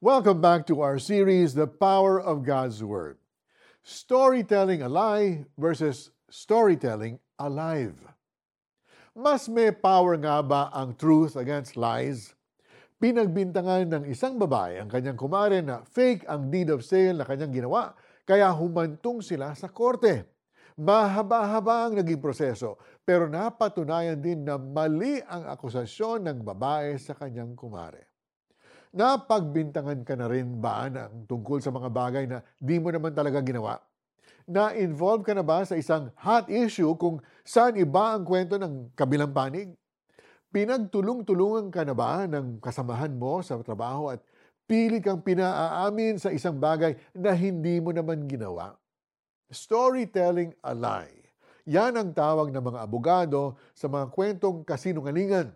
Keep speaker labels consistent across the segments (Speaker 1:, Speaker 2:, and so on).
Speaker 1: Welcome back to our series, The Power of God's Word. Storytelling a lie versus storytelling alive. Mas may power nga ba ang truth against lies? Pinagbintangan ng isang babae ang kanyang kumare na fake ang deed of sale na kanyang ginawa, kaya humantong sila sa korte. Mahaba-haba ang naging proseso, pero napatunayan din na mali ang akusasyon ng babae sa kanyang kumare. Napagbintangan ka na rin ba ng tungkol sa mga bagay na di mo naman talaga ginawa? Na-involve ka na ba sa isang hot issue kung saan iba ang kwento ng kabilang panig? Pinagtulong-tulungan ka na ba ng kasamahan mo sa trabaho at pili kang pinaaamin sa isang bagay na hindi mo naman ginawa? Storytelling a lie. Yan ang tawag ng mga abogado sa mga kwentong kasinungalingan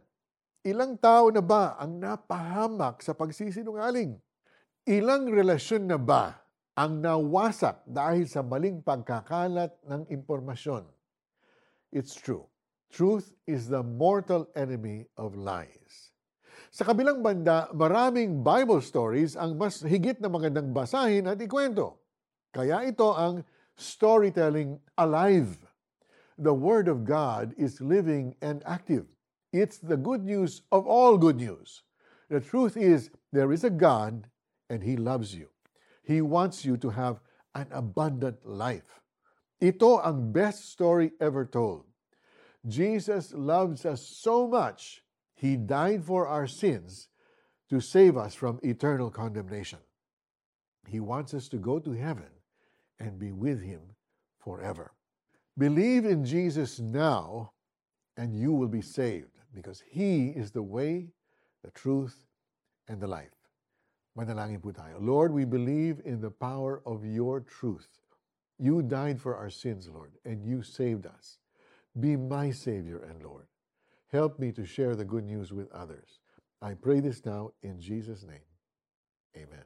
Speaker 1: Ilang tao na ba ang napahamak sa pagsisinungaling? Ilang relasyon na ba ang nawasak dahil sa maling pagkakalat ng impormasyon? It's true. Truth is the mortal enemy of lies. Sa kabilang banda, maraming Bible stories ang mas higit na magandang basahin at ikwento. Kaya ito ang storytelling alive. The Word of God is living and active. It's the good news of all good news. The truth is, there is a God and He loves you. He wants you to have an abundant life. Ito ang best story ever told. Jesus loves us so much, He died for our sins to save us from eternal condemnation. He wants us to go to heaven and be with Him forever. Believe in Jesus now, and you will be saved because He is the way, the truth, and the life. Manalangin po tayo. Lord, we believe in the power of your truth. You died for our sins, Lord, and you saved us. Be my Savior and Lord. Help me to share the good news with others. I pray this now in Jesus' name. Amen.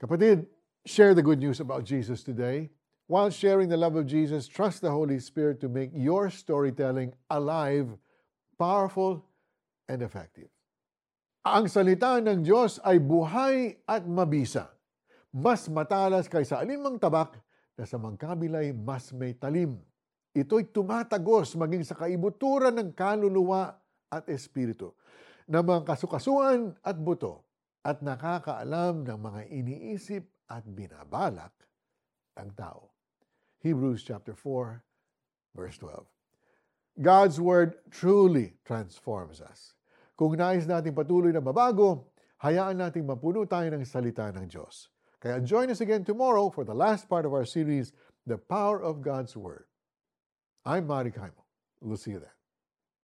Speaker 1: Kapatid, share the good news about Jesus today. While sharing the love of Jesus, trust the Holy Spirit to make your storytelling alive powerful, and effective. Ang salita ng Diyos ay buhay at mabisa, mas matalas kaysa alinmang tabak na sa magkabilay mas may talim. Ito'y tumatagos maging sa kaibuturan ng kaluluwa at espiritu, ng mga kasukasuan at buto, at nakakaalam ng mga iniisip at binabalak ng tao. Hebrews chapter 4, verse 12. God's Word truly transforms us. Kung nais natin patuloy na mabago, hayaan nating mapuno tayo ng salita ng Diyos. Kaya join us again tomorrow for the last part of our series, The Power of God's Word. I'm Mari Kaimo. We'll see you then.